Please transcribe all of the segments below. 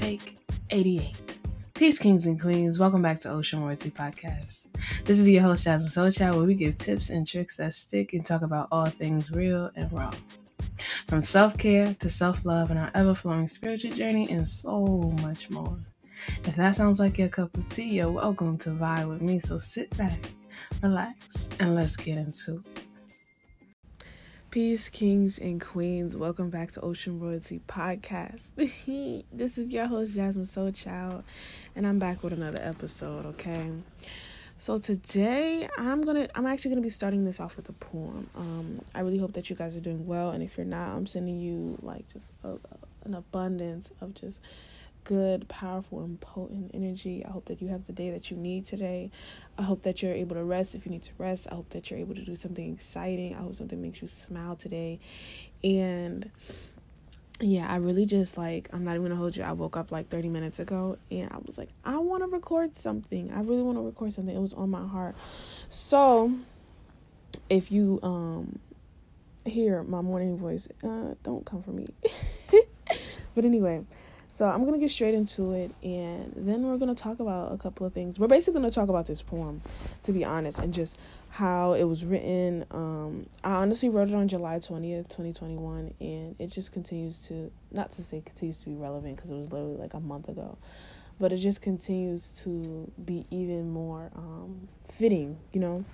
Take 88. Peace, kings and queens. Welcome back to Oshun Royalty Podcast. This is your host, Jasmine Soul Child, where we give tips and tricks that stick and talk about all things real and raw. From self care to self love and our ever flowing spiritual journey, and so much more. If that sounds like your cup of tea, you're welcome to vibe with me. So sit back, relax, and let's get into it. Peace, kings and queens. Welcome back to Oshun Royalty Podcast. this is your host, Jasmine Soul Child, and I'm back with another episode, okay? So today I'm gonna I'm actually gonna be starting this off with a poem. Um, I really hope that you guys are doing well, and if you're not, I'm sending you like just a, an abundance of just good, powerful, and potent energy. I hope that you have the day that you need today. I hope that you're able to rest if you need to rest. I hope that you're able to do something exciting. I hope something makes you smile today. And yeah, I really just like, I'm not even gonna hold you. I woke up like 30 minutes ago and I was like, I wanna record something. I really wanna record something. It was on my heart. So if you um hear my morning voice, uh, don't come for me. but anyway, so I'm gonna get straight into it, and then we're gonna talk about a couple of things. We're basically gonna talk about this poem, to be honest, and just how it was written. Um, I honestly wrote it on July twentieth, twenty twenty one, and it just continues to not to say continues to be relevant because it was literally like a month ago, but it just continues to be even more um, fitting, you know.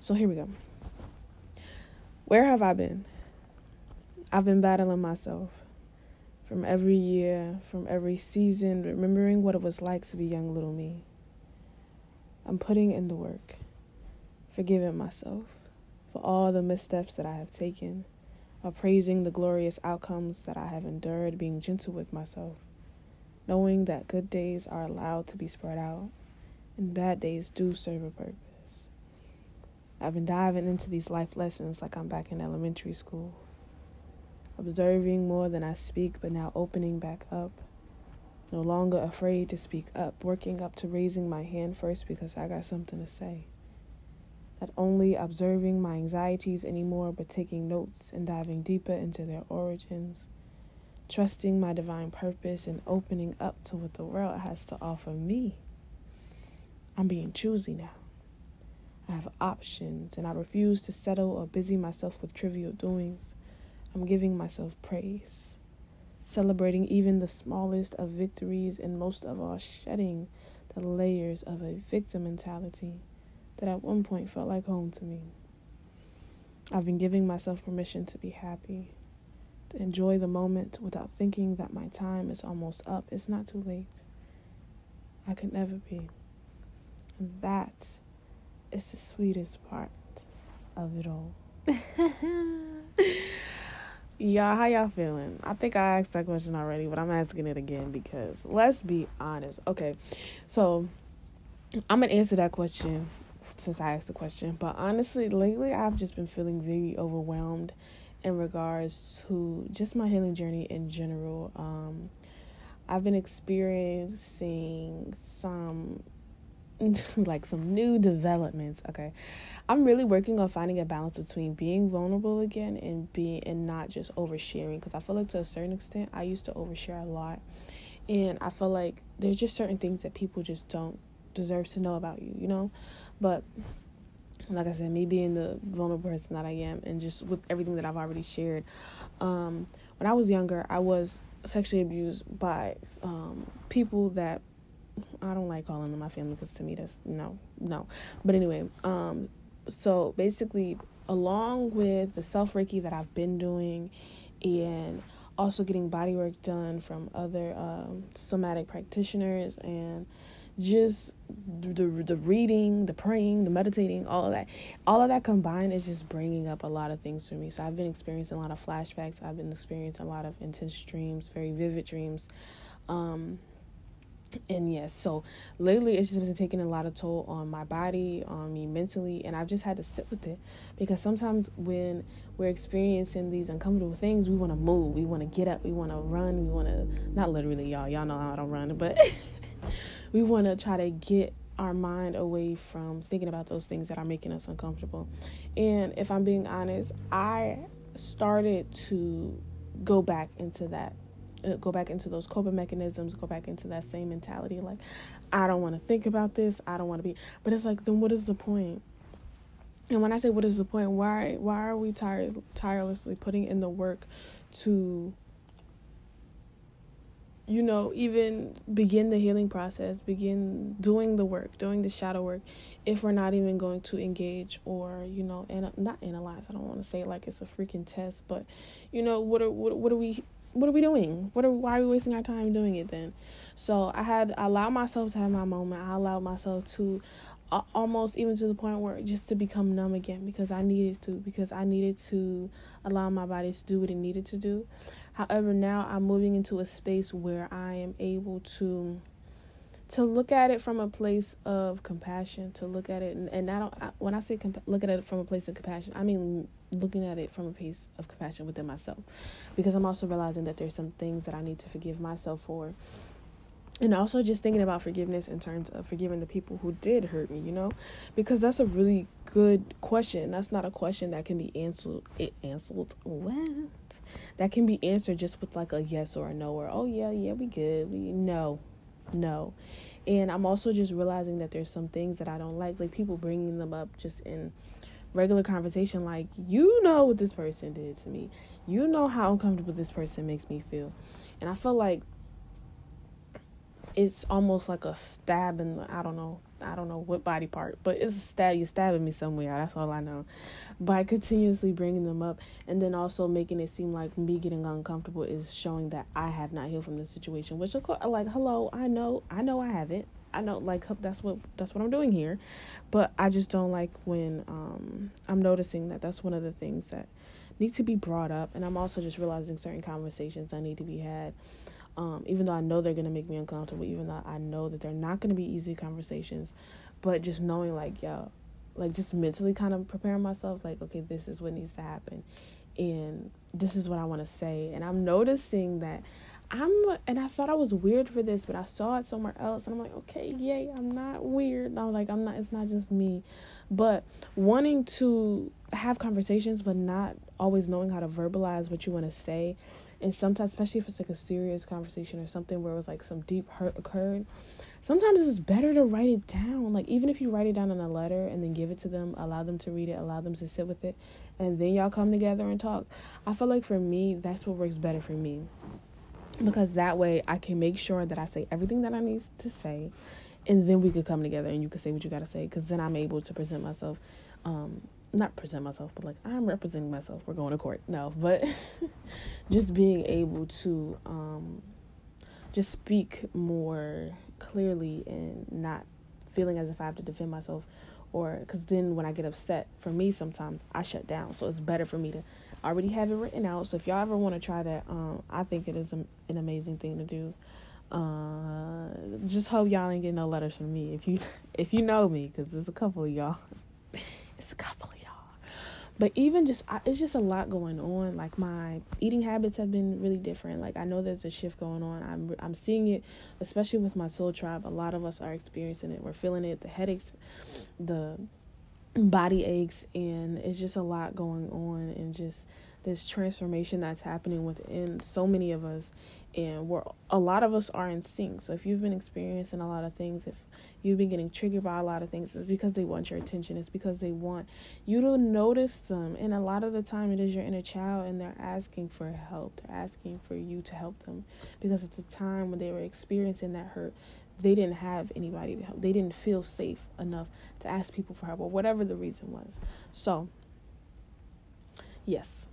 So here we go. Where have I been? I've been battling myself from every year, from every season, remembering what it was like to be young little me. I'm putting in the work, forgiving myself for all the missteps that I have taken, appraising the glorious outcomes that I have endured, being gentle with myself, knowing that good days are allowed to be spread out and bad days do serve a purpose. I've been diving into these life lessons like I'm back in elementary school observing more than I speak, but now opening back up. No longer afraid to speak up, working up to raising my hand first because I got something to say. Not only observing my anxieties anymore, but taking notes and diving deeper into their origins. Trusting my divine purpose and opening up to what the world has to offer me. I'm being choosy now. I have options, and I refuse to settle or busy myself with trivial doings. I'm giving myself praise, celebrating even the smallest of victories, and most of all, shedding the layers of a victim mentality that at one point felt like home to me. I've been giving myself permission to be happy, to enjoy the moment without thinking that my time is almost up. It's not too late. I could never be. And that is the sweetest part of it all. Y'all, how y'all feeling? I think I asked that question already, but I'm asking it again because let's be honest. Okay, so I'm gonna answer that question since I asked the question. But honestly, lately I've just been feeling very overwhelmed in regards to just my healing journey in general. Um, I've been experiencing some like some new developments okay? I'm really working on finding a balance between being vulnerable again and being and not just oversharing because i feel like to a certain extent i used to overshare a lot. And i feel like there's just certain things that people just don't deserve to know about you you know? But like i said me being the vulnerable person that i am and just with everything that i've already shared um when i was younger i was sexually abused by um people that I don't like calling them my family because to me that's no, no. But anyway, um, so basically, along with the self reiki that I've been doing, and also getting body work done from other um, somatic practitioners and just the the reading, the praying, the meditating, all of that, all of that combined is just bringing up a lot of things for me. So I've been experiencing a lot of flashbacks. I've been experiencing a lot of intense dreams, very vivid dreams. Um, and yes so lately it's just been taking a lot of toll on my body on me mentally and i've just had to sit with it because sometimes when we're experiencing these uncomfortable things we want to move we want to get up we want to run we want to not literally y'all y'all know i don't run but we want to try to get our mind away from thinking about those things that are making us uncomfortable. And if i'm being honest i started to go back into that Uh, go back into those coping mechanisms, go back into that same mentality. Like, I don't want to think about this. I don't want to be. But it's like, then what is the point? And when I say what is the point, why why are we tire, tirelessly putting in the work to you know, even begin the healing process, begin doing the work, doing the shadow work, if we're not even going to engage or, you know, and not analyze. I don't want to say like it's a freaking test, but, you know, what are what, what are we what are we doing? What are why are we wasting our time doing it then? So I had allowed myself to have my moment. I allowed myself to uh, almost even to the point where just to become numb again because I needed to because I needed to allow my body to do what it needed to do. However, now I'm moving into a space where I am able to to look at it from a place of compassion, to look at it and, and I don't I, when I say comp- look at it from a place of compassion, I mean looking at it from a place of compassion within myself. Because I'm also realizing that there's some things that I need to forgive myself for. And also just thinking about forgiveness in terms of forgiving the people who did hurt me you know? Because that's a really good question. That's not a question that can be answered it answered what? That can be answered just with like a yes or a no or oh yeah yeah we good we no no. And i'm also just realizing that there's some things that i don't like like people bringing them up just in regular conversation like you know what this person did to me. You know how uncomfortable this person makes me feel. And i feel like it's almost like a stab in the I don't know I don't know what body part, but it's a stab. You're stabbing me somewhere. That's all I know. By continuously bringing them up, and then also making it seem like me getting uncomfortable is showing that I have not healed from this situation. Which, of course, like, hello, I know, I know, I haven't. I know, like, that's what that's what I'm doing here, but I just don't like when um I'm noticing that that's one of the things that need to be brought up, and I'm also just realizing certain conversations that need to be had um, even though I know they're gonna make me uncomfortable, even though I know that they're not gonna be easy conversations, but just knowing like yo, like just mentally kind of preparing myself, like okay, this is what needs to happen, and this is what I want to say, and I'm noticing that I'm, and I thought I was weird for this, but I saw it somewhere else, and I'm like, okay, yay, I'm not weird. I'm like, I'm not. It's not just me, but wanting to have conversations, but not always knowing how to verbalize what you want to say and sometimes especially if it's like a serious conversation or something where it was like some deep hurt occurred sometimes it's better to write it down. Like even if you write it down in a letter and then give it to them allow them to read it allow them to sit with it and then y'all come together and talk. I feel like for me that's what works better for me. Because that way i can make sure that i say everything that i need to say and then we could come together and you could say what you got to say because then i'm able to present myself um, not present myself, but like I'm representing myself. We're going to court. No, but just being able to um, just speak more clearly and not feeling as if I have to defend myself or because then when I get upset, for me sometimes I shut down. So it's better for me to already have it written out. So if y'all ever want to try that, um, I think it is an amazing thing to do. Uh, just hope y'all ain't getting no letters from me if you if you know me because there's a couple of y'all. But even just it's just a lot going on. Like my eating habits have been really different. Like i know there's a shift going on. I'm i'm seeing it especially with my soul tribe. A lot of us are experiencing it. We're feeling it the headaches the body aches and it's just a lot going on and just this transformation that's happening within so many of us and we're a lot of us are in sync. So if you've been experiencing a lot of things if you've been getting triggered by a lot of things it's because they want your attention. It's because they want you to notice them. And a lot of the time it is your inner child and they're asking for help. They're asking for you to help them. Because at the time when they were experiencing that hurt they didn't have anybody to help. They didn't feel safe enough to ask people for help or whatever the reason was. So yes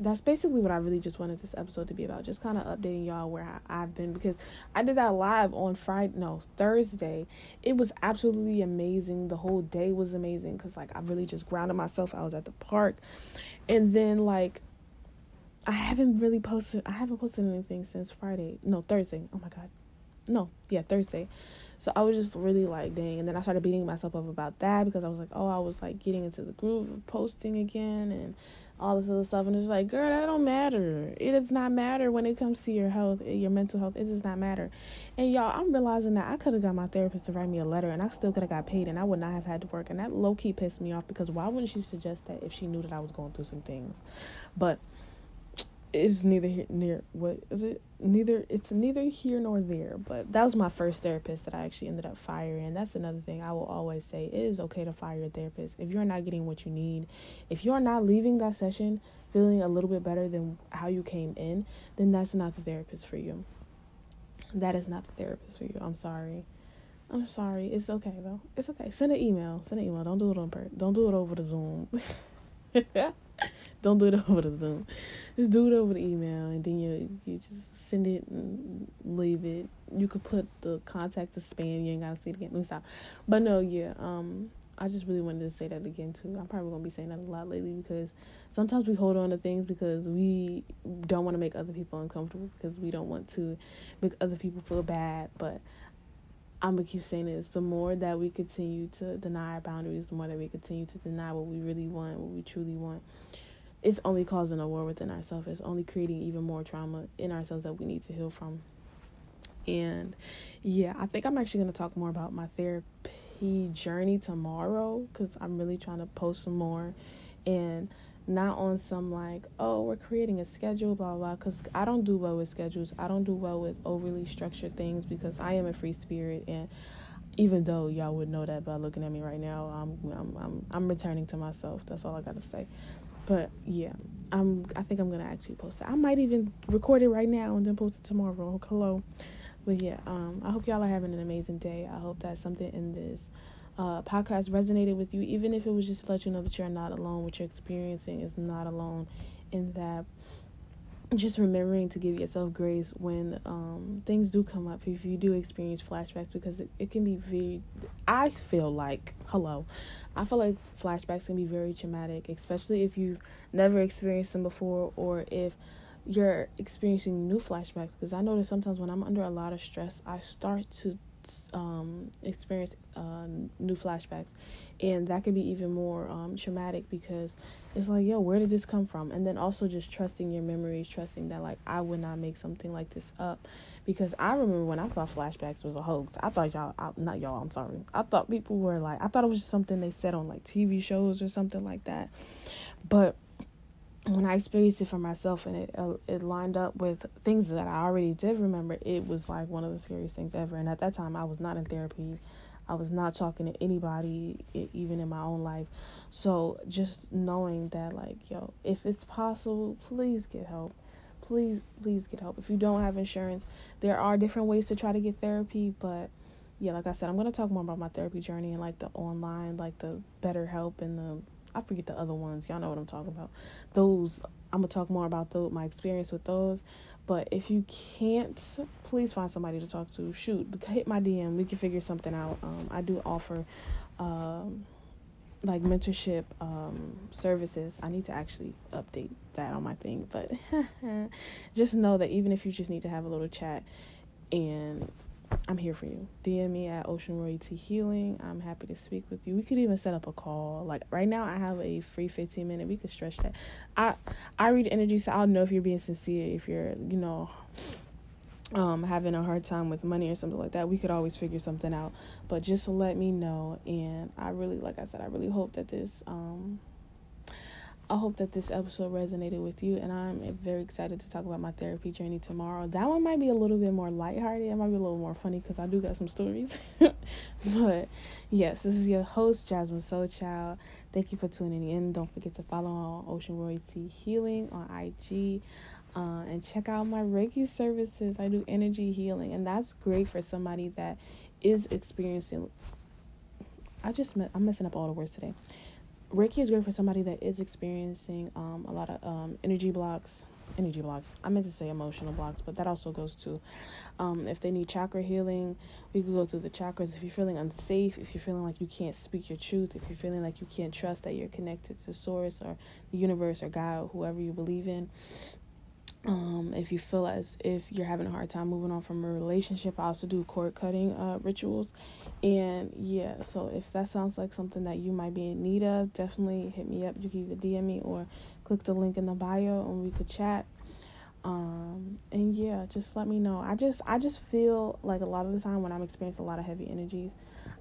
that's basically what I really just wanted this episode to be about. Just kind of updating y'all where I, have been because I did that live on Friday, no, Thursday. It was absolutely amazing. The whole day was amazing because, like, I really just grounded myself. I was at the park. And then, like, I haven't really posted, I haven't posted anything since Friday. No, Thursday. Oh my God. No, yeah, Thursday. So I was just really like, dang. And then I started beating myself up about that because I was like, oh, I was like getting into the groove of posting again and all this other stuff. And it's like, girl, that don't matter. It does not matter when it comes to your health, eh, your mental health. It does not matter. And y'all, I'm realizing that I could have got my therapist to write me a letter and I still could have got paid and I would not have had to work. And that low key pissed me off because why wouldn't she suggest that if she knew that I was going through some things? But it's neither here near what is it? Neither it's neither here nor there but that was my first therapist that i actually ended up firing that's another thing i will always say it is okay to fire your therapist if you're not getting what you need. If you're not leaving that session feeling a little bit better than how you came in then that's not the therapist for you. That is not the therapist for you. I'm sorry. I'm sorry. It's okay though. It's okay. Send an email. Send an email. Don't do it on per don't do it over the zoom Don't do it over the Zoom. Just do it over the email, and then you you just send it and leave it. You could put the contact to spam. You ain't gotta see it again. Let me stop. But no, yeah. Um, I just really wanted to say that again too. I'm probably gonna be saying that a lot lately because sometimes we hold on to things because we don't want to make other people uncomfortable because we don't want to make other people feel bad. But I'm gonna keep saying this: the more that we continue to deny our boundaries, the more that we continue to deny what we really want, what we truly want, it's only causing a war within ourselves. It's only creating even more trauma in ourselves that we need to heal from. And yeah, I think I'm actually going to talk more about my therapy journey tomorrow because I'm really trying to post some more and not on some like, oh, we're creating a schedule, blah, blah, because I don't do well with schedules. I don't do well with overly structured things because I am a free spirit and even though y'all would know that by looking at me right now, I'm I'm I'm, I'm returning to myself. That's all I got to say. But yeah, I'm. I think I'm gonna actually post it. I might even record it right now and then post it tomorrow. Hello, but yeah. Um, I hope y'all are having an amazing day. I hope that something in this uh, podcast resonated with you, even if it was just to let you know that you're not alone. What you're experiencing is not alone, in that just remembering to give yourself grace when um, things do come up if you do experience flashbacks because it, it can be very i feel like hello i feel like flashbacks can be very traumatic especially if you've never experienced them before or if you're experiencing new flashbacks because i notice sometimes when i'm under a lot of stress i start to um, experience uh, new flashbacks, and that can be even more um, traumatic because it's like, yo, where did this come from? And then also just trusting your memories, trusting that like I would not make something like this up, because I remember when I thought flashbacks was a hoax. I thought y'all, I, not y'all, I'm sorry. I thought people were like, I thought it was just something they said on like TV shows or something like that, but when I experienced it for myself and it uh, it lined up with things that I already did remember, it was like one of the scariest things ever. And at that time, I was not in therapy. I was not talking to anybody, even in my own life. So just knowing that, like, yo, if it's possible, please get help. Please, please get help. If you don't have insurance, there are different ways to try to get therapy. But yeah, like I said, I'm gonna talk more about my therapy journey and like the online, like the BetterHelp and the I forget the other ones. Y'all know what I'm talking about. Those I'm gonna talk more about my experience with those. But if you can't, please find somebody to talk to. Shoot, hit my DM. We can figure something out. Um, I do offer, um, like mentorship um services. I need to actually update that on my thing, but just know that even if you just need to have a little chat and I'm here for you. DM me at Oshun Royalty Healing. I'm happy to speak with you. We could even set up a call. Like right now, I have a free 15 minute. We could stretch that. I I read energy, so I'll know if you're being sincere. If you're, you know, um, having a hard time with money or something like that, we could always figure something out. But just let me know. And I really, like I said, I really hope that this um I hope that this episode resonated with you, and I'm very excited to talk about my therapy journey tomorrow. That one might be a little bit more lighthearted. It might be a little more funny because I do got some stories. but yes, this is your host, Jasmine Soul Child. Thank you for tuning in. Don't forget to follow on Oshun Royalty Healing on IG. Uh, and check out my Reiki services. I do energy healing, and that's great for somebody that is experiencing. I just I'm messing up all the words today Reiki is great for somebody that is experiencing um, a lot of um, energy blocks. Energy blocks. I meant to say emotional blocks, but that also goes to um, if they need chakra healing, we could go through the chakras. If you're feeling unsafe, if you're feeling like you can't speak your truth, if you're feeling like you can't trust that you're connected to Source or the universe or God, whoever you believe in, um, if you feel as if you're having a hard time moving on from a relationship, I also do cord cutting uh, rituals. And yeah, so if that sounds like something that you might be in need of, definitely hit me up. You can either DM me or click the link in the bio and we could chat. Um, and yeah, just let me know. I just I just feel like a lot of the time when I'm experiencing a lot of heavy energies,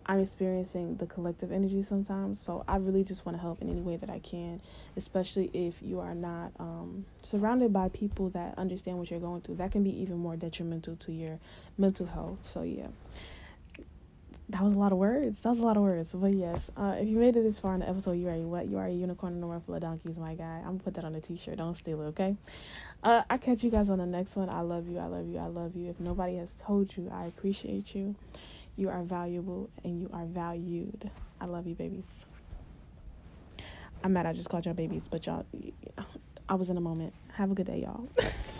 I'm experiencing the collective energy sometimes. So I really just want to help in any way that I can, especially if you are not um, surrounded by people that understand what you're going through. That can be even more detrimental to your mental health. So yeah. That was a lot of words. That was a lot of words. But yes, uh, if you made it this far in the episode, you are what? You are a unicorn in a world full of donkeys, my guy. I'm gonna put that on a t-shirt. Don't steal it, okay? Uh, I catch you guys on the next one. I love you. I love you. I love you. If nobody has told you, I appreciate you. You are valuable and you are valued. I love you, babies. I'm mad I just called y'all babies, but y'all, I was in a moment. Have a good day, y'all.